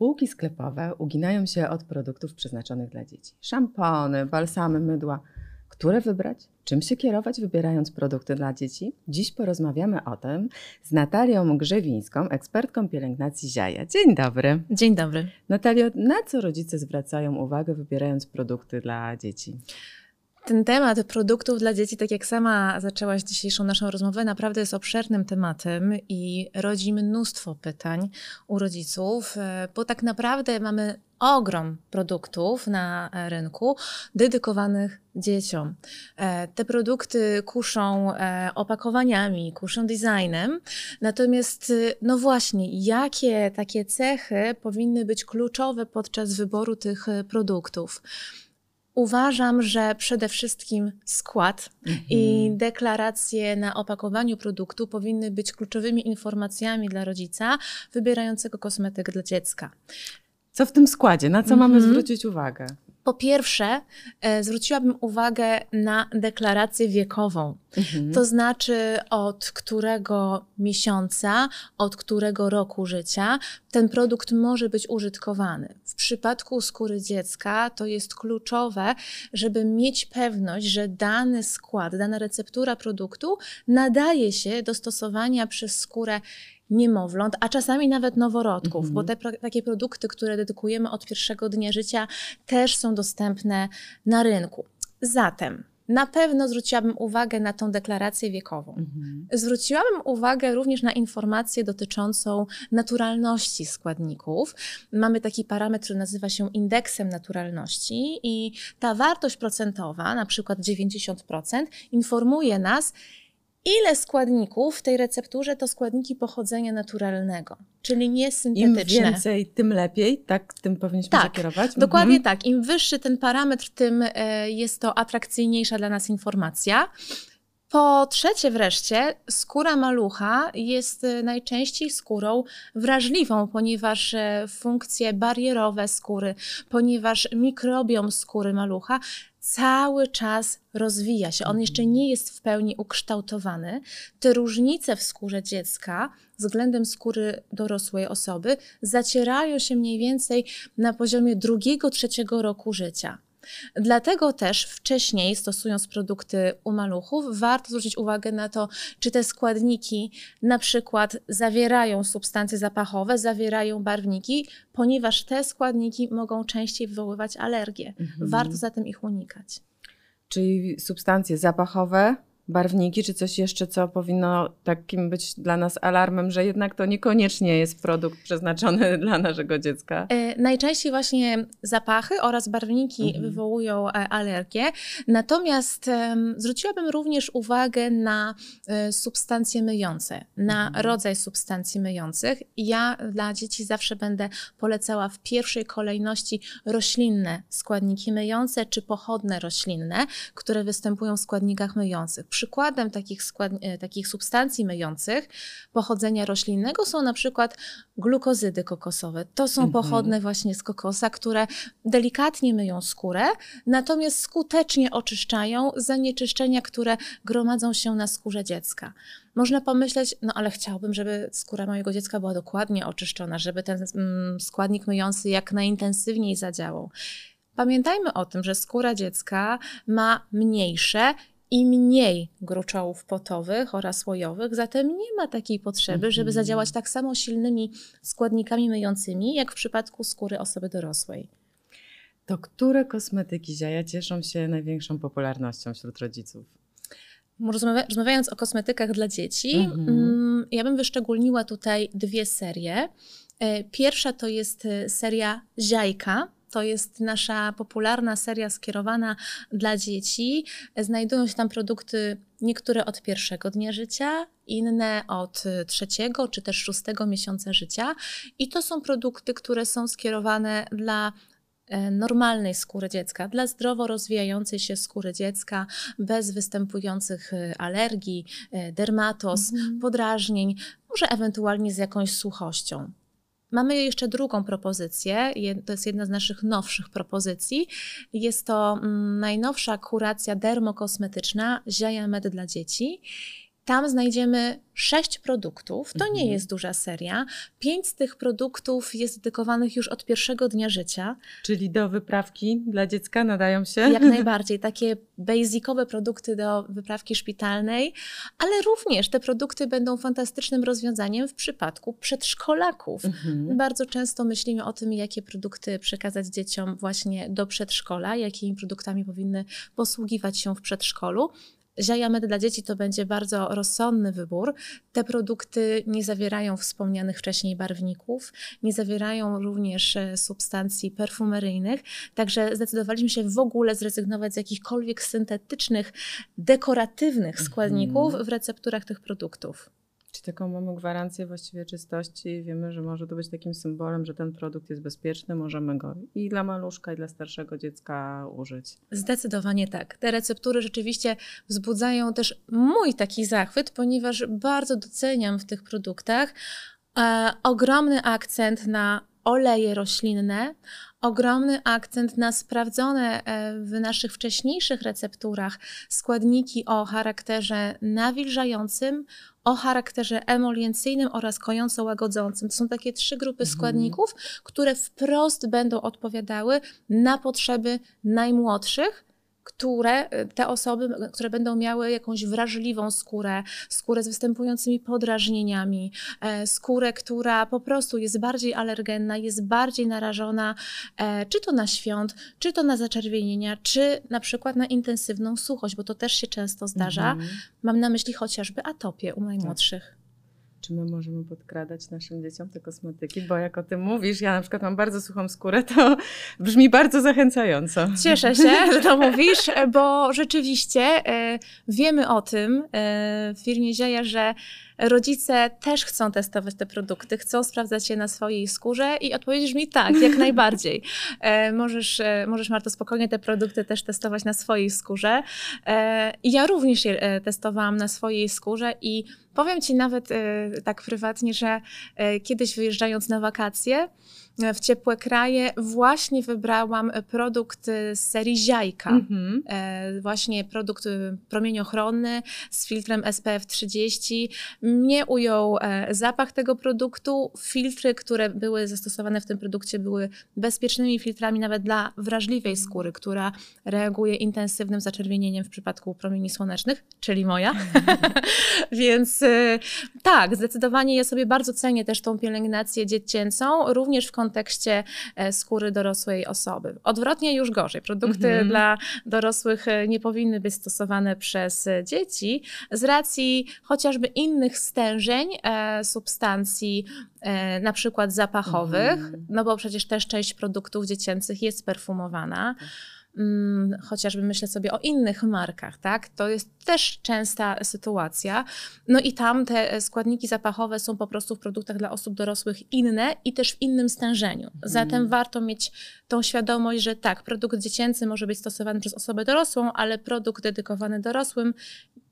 Półki sklepowe uginają się od produktów przeznaczonych dla dzieci. Szampony, balsamy, mydła. Które wybrać? Czym się kierować, wybierając produkty dla dzieci? Dziś porozmawiamy o tym z Natalią Grzewińską, ekspertką pielęgnacji Ziaja. Dzień dobry. Dzień dobry. Natalio, na co rodzice zwracają uwagę, wybierając produkty dla dzieci? Ten temat produktów dla dzieci, tak jak sama zaczęłaś dzisiejszą naszą rozmowę, naprawdę jest obszernym tematem i rodzi mnóstwo pytań u rodziców, e, bo tak naprawdę mamy ogrom produktów na rynku dedykowanych dzieciom. E, te produkty kuszą e, opakowaniami, kuszą designem, natomiast no właśnie, jakie takie cechy powinny być kluczowe podczas wyboru tych produktów? Uważam, że przede wszystkim skład mhm. i deklaracje na opakowaniu produktu powinny być kluczowymi informacjami dla rodzica wybierającego kosmetyk dla dziecka. Co w tym składzie? Na co mamy mhm. zwrócić uwagę? Po pierwsze, e, zwróciłabym uwagę na deklarację wiekową. Mhm. To znaczy, od którego miesiąca, od którego roku życia ten produkt może być użytkowany. W przypadku skóry dziecka to jest kluczowe, żeby mieć pewność, że dany skład, dana receptura produktu nadaje się do stosowania przez skórę niemowląt, a czasami nawet noworodków, mhm. bo te takie produkty, które dedykujemy od pierwszego dnia życia, też są dostępne na rynku. Zatem na pewno zwróciłabym uwagę na tą deklarację wiekową. Mhm. Zwróciłabym uwagę również na informację dotyczącą naturalności składników. Mamy taki parametr, który nazywa się indeksem naturalności, i ta wartość procentowa, na przykład 90%, informuje nas, ile składników w tej recepturze to składniki pochodzenia naturalnego, czyli nie syntetyczne. Im więcej, tym lepiej, tak tym powinniśmy tak, się kierować? Dokładnie mhm. tak. Im wyższy ten parametr, tym e, jest to atrakcyjniejsza dla nas informacja. Po trzecie wreszcie, skóra malucha jest e, najczęściej skórą wrażliwą, ponieważ e, funkcje barierowe skóry, ponieważ mikrobiom skóry malucha cały czas rozwija się. On jeszcze nie jest w pełni ukształtowany. Te różnice w skórze dziecka względem skóry dorosłej osoby zacierają się mniej więcej na poziomie drugiego, trzeciego roku życia. Dlatego też wcześniej, stosując produkty u maluchów, warto zwrócić uwagę na to, czy te składniki na przykład zawierają substancje zapachowe, zawierają barwniki, ponieważ te składniki mogą częściej wywoływać alergie. Mhm. Warto zatem ich unikać. Czyli substancje zapachowe, barwniki, czy coś jeszcze, co powinno takim być dla nas alarmem, że jednak to niekoniecznie jest produkt przeznaczony dla naszego dziecka? E, najczęściej właśnie zapachy oraz barwniki mhm. wywołują e, alergię. Natomiast zwróciłabym również uwagę na e, substancje myjące, na mhm. rodzaj substancji myjących. Ja dla dzieci zawsze będę polecała w pierwszej kolejności roślinne składniki myjące czy pochodne roślinne, które występują w składnikach myjących przykładem takich, skład, e, takich substancji myjących pochodzenia roślinnego są na przykład glukozydy kokosowe. To są mhm. pochodne właśnie z kokosa, które delikatnie myją skórę, natomiast skutecznie oczyszczają zanieczyszczenia, które gromadzą się na skórze dziecka. Można pomyśleć, no ale chciałbym, żeby skóra mojego dziecka była dokładnie oczyszczona, żeby ten mm, składnik myjący jak najintensywniej zadziałał. Pamiętajmy o tym, że skóra dziecka ma mniejsze i mniej gruczołów potowych oraz łojowych, zatem nie ma takiej potrzeby, żeby mhm. zadziałać tak samo silnymi składnikami myjącymi, jak w przypadku skóry osoby dorosłej. To które kosmetyki ziaja cieszą się największą popularnością wśród rodziców? rozmawiając o kosmetykach dla dzieci, mhm. Mm, ja bym wyszczególniła tutaj dwie serie. E, pierwsza to jest e, seria Ziajka, to jest nasza popularna seria skierowana dla dzieci. Znajdują się tam produkty niektóre od pierwszego dnia życia, inne od trzeciego czy też szóstego miesiąca życia. I to są produkty, które są skierowane dla e, normalnej skóry dziecka, dla zdrowo rozwijającej się skóry dziecka, bez występujących e, alergii, e, dermatos, mhm. podrażnień, może ewentualnie z jakąś suchością. Mamy jeszcze drugą propozycję, to jest jedna z naszych nowszych propozycji. Jest to mm, najnowsza kuracja dermokosmetyczna Ziaja Med dla dzieci. Tam znajdziemy sześć produktów. To Mhm. nie jest duża seria. Pięć z tych produktów jest dedykowanych już od pierwszego dnia życia. Czyli do wyprawki dla dziecka nadają się? Jak najbardziej. Takie basicowe produkty do wyprawki szpitalnej, ale również te produkty będą fantastycznym rozwiązaniem w przypadku przedszkolaków. Mhm. Bardzo często myślimy o tym, jakie produkty przekazać dzieciom właśnie do przedszkola, jakimi produktami powinny posługiwać się w przedszkolu. Ziajamed dla dzieci to będzie bardzo rozsądny wybór. Te produkty nie zawierają wspomnianych wcześniej barwników, nie zawierają również e, substancji perfumeryjnych, także zdecydowaliśmy się w ogóle zrezygnować z jakichkolwiek syntetycznych, dekoratywnych składników w recepturach tych produktów. Czy taką mamy gwarancję właściwie czystości? Wiemy, że może to być takim symbolem, że ten produkt jest bezpieczny, możemy go i dla maluszka, i dla starszego dziecka użyć. Zdecydowanie tak. Te receptury rzeczywiście wzbudzają też mój taki zachwyt, ponieważ bardzo doceniam w tych produktach e, ogromny akcent na oleje roślinne, ogromny akcent na sprawdzone e, w naszych wcześniejszych recepturach składniki o charakterze nawilżającym, o charakterze emoliencyjnym oraz kojąco-łagodzącym. To są takie trzy grupy Mhm. składników, które wprost będą odpowiadały na potrzeby najmłodszych, które y, te osoby, które będą miały jakąś wrażliwą skórę, skórę z występującymi podrażnieniami, e, skórę, która po prostu jest bardziej alergenna, jest bardziej narażona e, czy to na świąt, czy to na zaczerwienienia, czy na przykład na intensywną suchość, bo to też się często zdarza. Mhm. Mam na myśli chociażby atopię u najmłodszych. Czy my możemy podkradać naszym dzieciom te kosmetyki? Bo jak o tym mówisz, ja na przykład mam bardzo suchą skórę, to brzmi bardzo zachęcająco. Cieszę się, że to mówisz, bo rzeczywiście e, wiemy o tym e, w firmie Zieja, że rodzice też chcą testować te produkty, chcą sprawdzać je na swojej skórze i odpowiedzisz mi tak, jak najbardziej. E, możesz, e, możesz, Marto, spokojnie te produkty też testować na swojej skórze. E, ja również je testowałam na swojej skórze i powiem Ci nawet tak prywatnie, że kiedyś wyjeżdżając na wakacje, w ciepłe kraje, właśnie wybrałam produkt z serii Ziajka. Mhm. E, właśnie produkt e, promieniochronny z filtrem SPF 30. Mnie ujął e, zapach tego produktu. Filtry, które były zastosowane w tym produkcie, były bezpiecznymi filtrami nawet dla wrażliwej skóry, która reaguje intensywnym zaczerwienieniem w przypadku promieni słonecznych, czyli moja. Więc e, tak, zdecydowanie ja sobie bardzo cenię też tą pielęgnację dziecięcą, również w kontekście e, skóry dorosłej osoby. Odwrotnie już gorzej. Produkty Mhm. dla dorosłych e, nie powinny być stosowane przez e, dzieci z racji chociażby innych stężeń substancji, na przykład zapachowych, Mhm. no bo przecież też część produktów dziecięcych jest perfumowana. Mm, chociażby myślę sobie o innych markach, tak? To jest też częsta sytuacja. No i tam te składniki zapachowe są po prostu w produktach dla osób dorosłych inne i też w innym stężeniu. Zatem warto mieć tą świadomość, że tak, produkt dziecięcy może być stosowany przez osobę dorosłą, ale produkt dedykowany dorosłym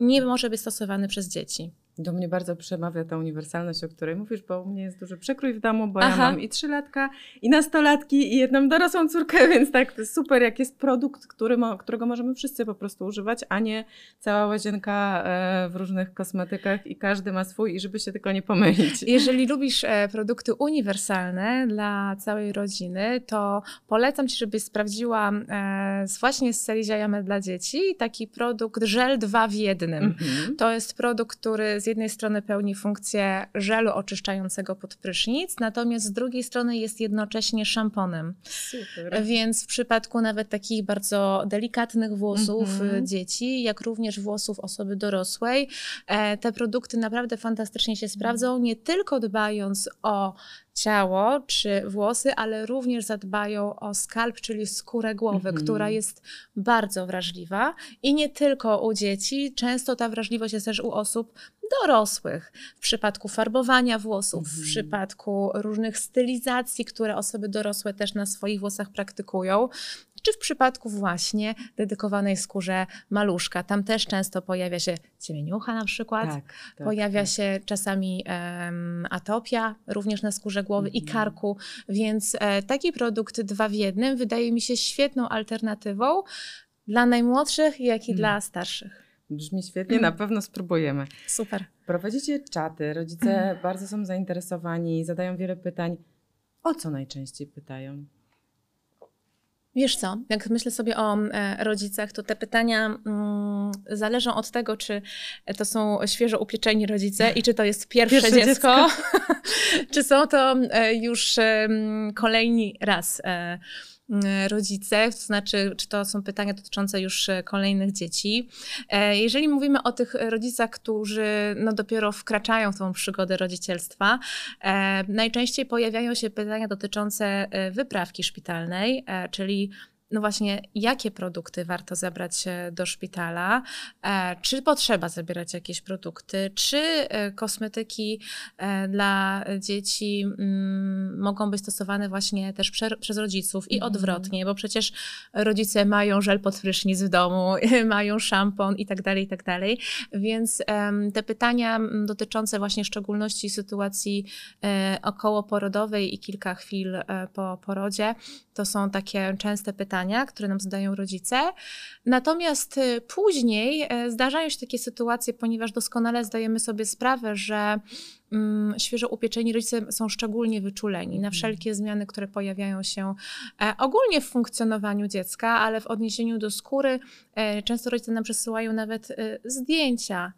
nie może być stosowany przez dzieci. Do mnie bardzo przemawia ta uniwersalność, o której mówisz, bo u mnie jest duży przekrój w domu, bo Aha. ja mam i trzylatka, i nastolatki, i jedną dorosłą córkę, więc tak, to jest super, jak jest produkt, który mo- którego możemy wszyscy po prostu używać, a nie cała łazienka e, w różnych kosmetykach i każdy ma swój i żeby się tylko nie pomylić. Jeżeli lubisz e, produkty uniwersalne dla całej rodziny, to polecam Ci, żebyś sprawdziła e, z- właśnie z serii Ziajamet dla dzieci taki produkt żel 2 w jednym. Mhm. To jest produkt, który z jednej strony pełni funkcję żelu oczyszczającego pod prysznic, natomiast z drugiej strony jest jednocześnie szamponem. Super. Więc w przypadku nawet takich bardzo delikatnych włosów Mhm. y, dzieci, jak również włosów osoby dorosłej, e, te produkty naprawdę fantastycznie się sprawdzą, nie tylko dbając o ciało czy włosy, ale również zadbają o skalp, czyli skórę głowy, Mhm. która jest bardzo wrażliwa i nie tylko u dzieci, często ta wrażliwość jest też u osób dorosłych. W przypadku farbowania włosów, w Mhm. przypadku różnych stylizacji, które osoby dorosłe też na swoich włosach praktykują, czy w przypadku właśnie dedykowanej skórze maluszka. Tam też często pojawia się ciemieniucha na przykład. Tak, tak, Pojawia tak. się czasami em, atopia, również na skórze głowy i Mhm. karku, więc e, taki produkt dwa w jednym wydaje mi się świetną alternatywą dla najmłodszych, jak i Mm. dla starszych. Brzmi świetnie, na pewno spróbujemy. Super. Prowadzicie czaty, rodzice bardzo są zainteresowani, zadają wiele pytań. O co najczęściej pytają? Wiesz co, jak myślę sobie o e, rodzicach, to te pytania mm, zależą od tego, czy to są świeżo upieczeni rodzice i czy to jest pierwsze, Pierwsze dziecko, czy są to e, już e, kolejni raz. E, E, rodzice, to znaczy, czy to są pytania dotyczące już e, kolejnych dzieci. E, jeżeli mówimy o tych rodzicach, którzy no dopiero wkraczają w tą przygodę rodzicielstwa, najczęściej pojawiają się pytania dotyczące wyprawki szpitalnej, czyli no właśnie, jakie produkty warto zabrać do szpitala, e, czy potrzeba zabierać jakieś produkty, czy e, kosmetyki e, dla dzieci mm, mogą być stosowane właśnie też przez rodziców i mhm. odwrotnie, bo przecież rodzice mają żel pod prysznic w domu, mają szampon i tak dalej, i tak dalej. Więc te pytania dotyczące właśnie szczególności sytuacji okołoporodowej i kilka chwil po porodzie, to są takie częste pytania, które nam zadają rodzice. Natomiast y, później e, zdarzają się takie sytuacje, ponieważ doskonale zdajemy sobie sprawę, że mm, świeżo upieczeni rodzice są szczególnie wyczuleni na mhm. wszelkie zmiany, które pojawiają się e, ogólnie w funkcjonowaniu dziecka, ale w odniesieniu do skóry e, często rodzice nam przesyłają nawet zdjęcia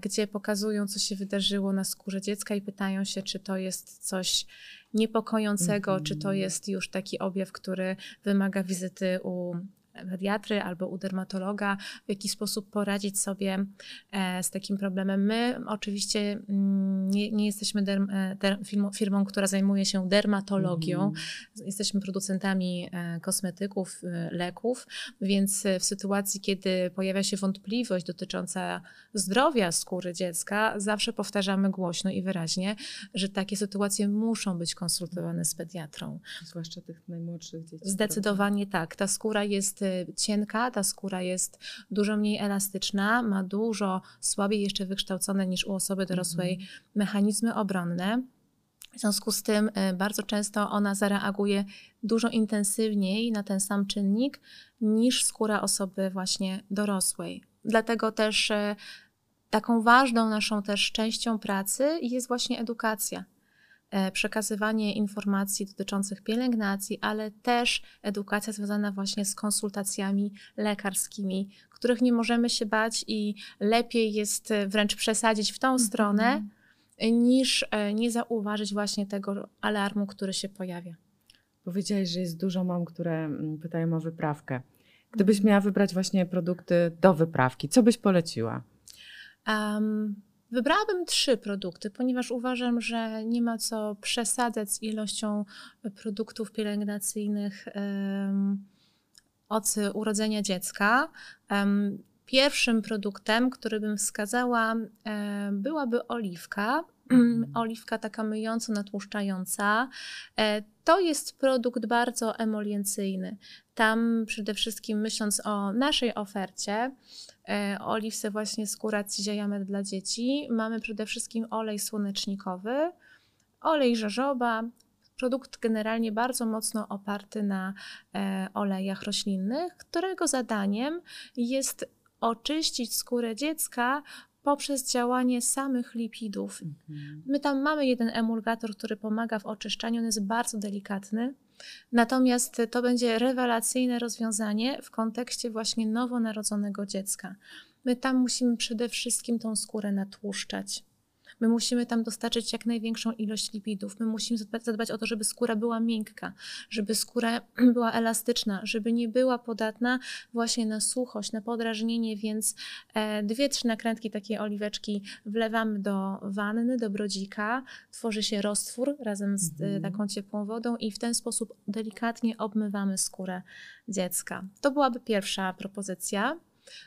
gdzie pokazują, co się wydarzyło na skórze dziecka i pytają się, czy to jest coś niepokojącego, mm -hmm. czy to mhm. jest już taki objaw, który wymaga wizyty u pediatry albo u dermatologa, w jaki sposób poradzić sobie e, z takim problemem. My oczywiście mm, nie, nie jesteśmy derm, e, der, firmą, firmą, która zajmuje się dermatologią. Mm. Jesteśmy producentami e, kosmetyków, leków, więc w sytuacji, kiedy pojawia się wątpliwość dotycząca zdrowia skóry dziecka, zawsze powtarzamy głośno i wyraźnie, że takie sytuacje muszą być konsultowane z pediatrą. Zwłaszcza tych najmłodszych dzieci. Zdecydowanie prawda? tak. Ta skóra jest cienka, ta skóra jest dużo mniej elastyczna, ma dużo słabiej jeszcze wykształcone niż u osoby dorosłej mhm. mechanizmy obronne. W związku z tym y, bardzo często ona zareaguje dużo intensywniej na ten sam czynnik niż skóra osoby właśnie dorosłej. Dlatego też y, taką ważną naszą też częścią pracy jest właśnie edukacja. E, przekazywanie informacji dotyczących pielęgnacji, ale też edukacja związana właśnie z konsultacjami lekarskimi, których nie możemy się bać i lepiej jest wręcz przesadzić w tą mhm. stronę, niż e, nie zauważyć właśnie tego alarmu, który się pojawia. Powiedziałeś, że jest dużo mam, które mm, pytają o wyprawkę. Gdybyś miała wybrać właśnie produkty do wyprawki, co byś poleciła? Um, Wybrałabym trzy produkty, ponieważ uważam, że nie ma co przesadzać z ilością produktów pielęgnacyjnych od urodzenia dziecka. Pierwszym produktem, który bym wskazała, byłaby oliwka. Mhm. Oliwka taka myjąco natłuszczająca. E, to jest produkt bardzo emoliencyjny. Tam przede wszystkim myśląc o naszej ofercie, e, oliwce właśnie z kuracji dla dzieci, mamy przede wszystkim olej słonecznikowy, olej żażoba, produkt generalnie bardzo mocno oparty na e, olejach roślinnych, którego zadaniem jest oczyścić skórę dziecka poprzez działanie samych lipidów. Mhm. My tam mamy jeden emulgator, który pomaga w oczyszczaniu, on jest bardzo delikatny. Natomiast to będzie rewelacyjne rozwiązanie w kontekście właśnie nowonarodzonego dziecka. My tam musimy przede wszystkim tą skórę natłuszczać. My musimy tam dostarczyć jak największą ilość lipidów. My musimy zadbać, zadbać o to, żeby skóra była miękka, żeby skóra była elastyczna, żeby nie była podatna właśnie na suchość, na podrażnienie, więc e, dwie, trzy nakrętki takiej oliweczki wlewamy do wanny, do brodzika, tworzy się roztwór razem z e, mhm. taką ciepłą wodą i w ten sposób delikatnie obmywamy skórę dziecka. To byłaby pierwsza propozycja.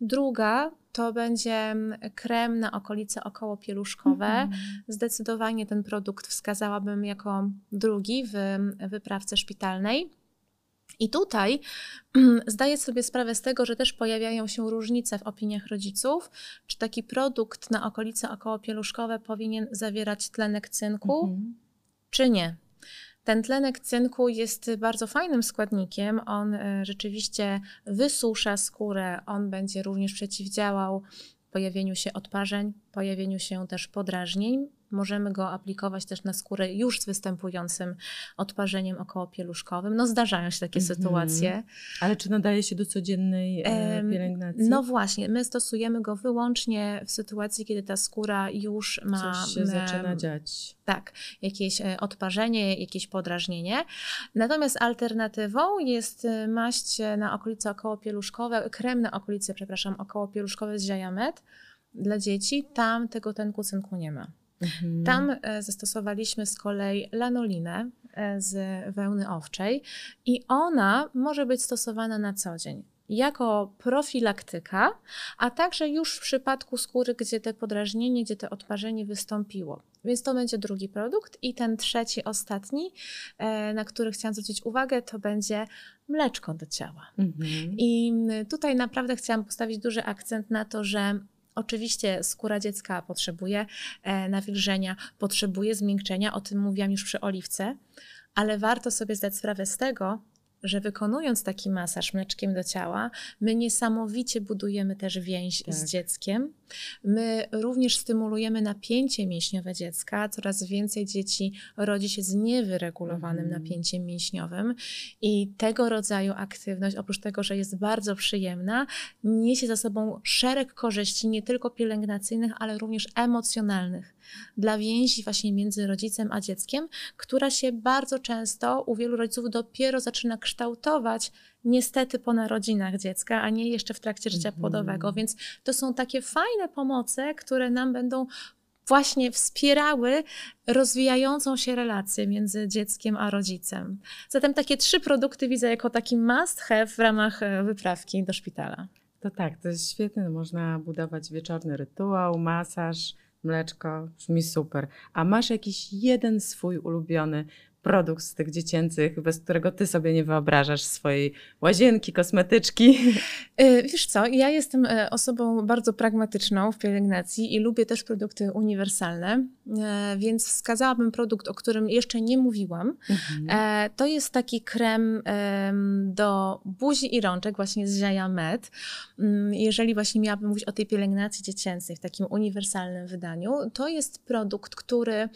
Druga to będzie mm, krem na okolice okołopieluszkowe. Mm -hmm. Zdecydowanie ten produkt wskazałabym jako drugi w wyprawce szpitalnej. I tutaj zdaję sobie sprawę z tego, że też pojawiają się różnice w opiniach rodziców, czy taki produkt na okolice okołopieluszkowe powinien zawierać tlenek cynku, mm -hmm. czy nie. Ten tlenek cynku jest bardzo fajnym składnikiem. On e, rzeczywiście wysusza skórę, on będzie również przeciwdziałał pojawieniu się odparzeń, pojawieniu się też podrażnień. Możemy go aplikować też na skórę już z występującym odparzeniem okołopieluszkowym. No zdarzają się takie Mhm. sytuacje. Ale czy nadaje się do codziennej e, pielęgnacji? No właśnie, my stosujemy go wyłącznie w sytuacji, kiedy ta skóra już ma Coś się zaczyna dziać. tak, jakieś e, odparzenie, jakieś podrażnienie. Natomiast alternatywą jest e, maść na okolice okołopieluszkowe, krem na okolice, przepraszam, okołopieluszkowe z Ziajamet dla dzieci. Tam tego tenku cynku nie ma. Mhm. Tam e, zastosowaliśmy z kolei lanolinę e, z wełny owczej i ona może być stosowana na co dzień jako profilaktyka, a także już w przypadku skóry, gdzie te podrażnienie, gdzie to odparzenie wystąpiło. Więc to będzie drugi produkt i ten trzeci, ostatni, e, na który chciałam zwrócić uwagę, to będzie mleczko do ciała. Mhm. I tutaj naprawdę chciałam postawić duży akcent na to, że oczywiście skóra dziecka potrzebuje e, nawilżenia, potrzebuje zmiękczenia, o tym mówiłam już przy oliwce, ale warto sobie zdać sprawę z tego, że wykonując taki masaż mleczkiem do ciała, my niesamowicie budujemy też więź Tak. z dzieckiem. My również stymulujemy napięcie mięśniowe dziecka. Coraz więcej dzieci rodzi się z niewyregulowanym Mhm. napięciem mięśniowym i tego rodzaju aktywność, oprócz tego, że jest bardzo przyjemna, niesie za sobą szereg korzyści, nie tylko pielęgnacyjnych, ale również emocjonalnych dla więzi właśnie między rodzicem a dzieckiem, która się bardzo często u wielu rodziców dopiero zaczyna kształtować, niestety po narodzinach dziecka, a nie jeszcze w trakcie życia Mhm. płodowego. Więc to są takie fajne pomoce, które nam będą właśnie wspierały rozwijającą się relację między dzieckiem a rodzicem. Zatem takie trzy produkty widzę jako taki must have w ramach e, wyprawki do szpitala. To tak, to jest świetne. Można budować wieczorny rytuał, masaż, mleczko. Brzmi super. A masz jakiś jeden swój ulubiony produkt z tych dziecięcych, bez którego ty sobie nie wyobrażasz swojej łazienki, kosmetyczki? Y, Wiesz co, ja jestem e, osobą bardzo pragmatyczną w pielęgnacji i lubię też produkty uniwersalne, e, więc wskazałabym produkt, o którym jeszcze nie mówiłam. Mhm. E, To jest taki krem em, do buzi i rączek właśnie z Jaja Med. Mm, Jeżeli właśnie miałabym mówić o tej pielęgnacji dziecięcej w takim uniwersalnym wydaniu, to jest produkt, który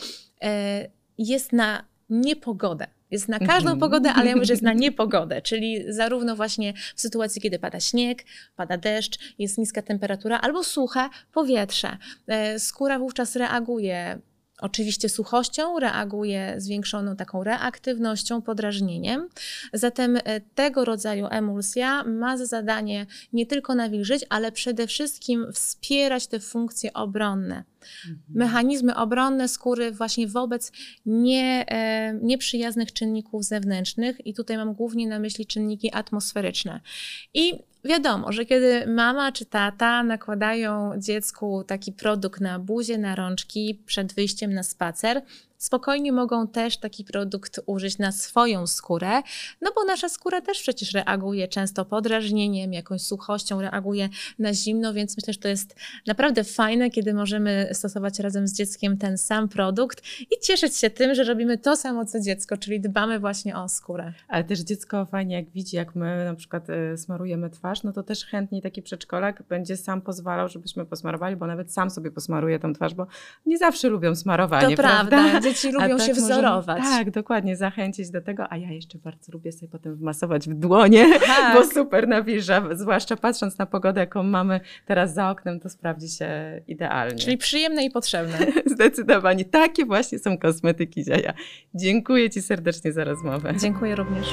e, jest na niepogodę. Jest na każdą Mhm. pogodę, ale ja mówię, że jest na niepogodę, czyli zarówno właśnie w sytuacji, kiedy pada śnieg, pada deszcz, jest niska temperatura albo suche powietrze. E, Skóra wówczas reaguje oczywiście suchością, reaguje zwiększoną taką reaktywnością, podrażnieniem. Zatem e, tego rodzaju emulsja ma za zadanie nie tylko nawilżyć, ale przede wszystkim wspierać te funkcje obronne mechanizmy obronne skóry właśnie wobec nie, e, nieprzyjaznych czynników zewnętrznych i tutaj mam głównie na myśli czynniki atmosferyczne. I wiadomo, że kiedy mama czy tata nakładają dziecku taki produkt na buzię, na rączki przed wyjściem na spacer, spokojnie mogą też taki produkt użyć na swoją skórę, no bo nasza skóra też przecież reaguje często podrażnieniem, jakąś suchością, reaguje na zimno, więc myślę, że to jest naprawdę fajne, kiedy możemy stosować razem z dzieckiem ten sam produkt i cieszyć się tym, że robimy to samo co dziecko, czyli dbamy właśnie o skórę. Ale też dziecko fajnie, jak widzi, jak my na przykład e, smarujemy twarz, no to też chętnie taki przedszkolak będzie sam pozwalał, żebyśmy posmarowali, bo nawet sam sobie posmaruje tą twarz, bo nie zawsze lubią smarowanie, To prawda, dzieci lubią tak się możemy- wzorować. Tak, dokładnie, zachęcić do tego, a ja jeszcze bardzo lubię sobie potem wmasować w dłonie, Tak. bo super nawilża, zwłaszcza patrząc na pogodę, jaką mamy teraz za oknem, to sprawdzi się idealnie. Czyli przyjemne i potrzebne. Zdecydowanie takie właśnie są kosmetyki Ziaja. Dziękuję Ci serdecznie za rozmowę. Dziękuję również.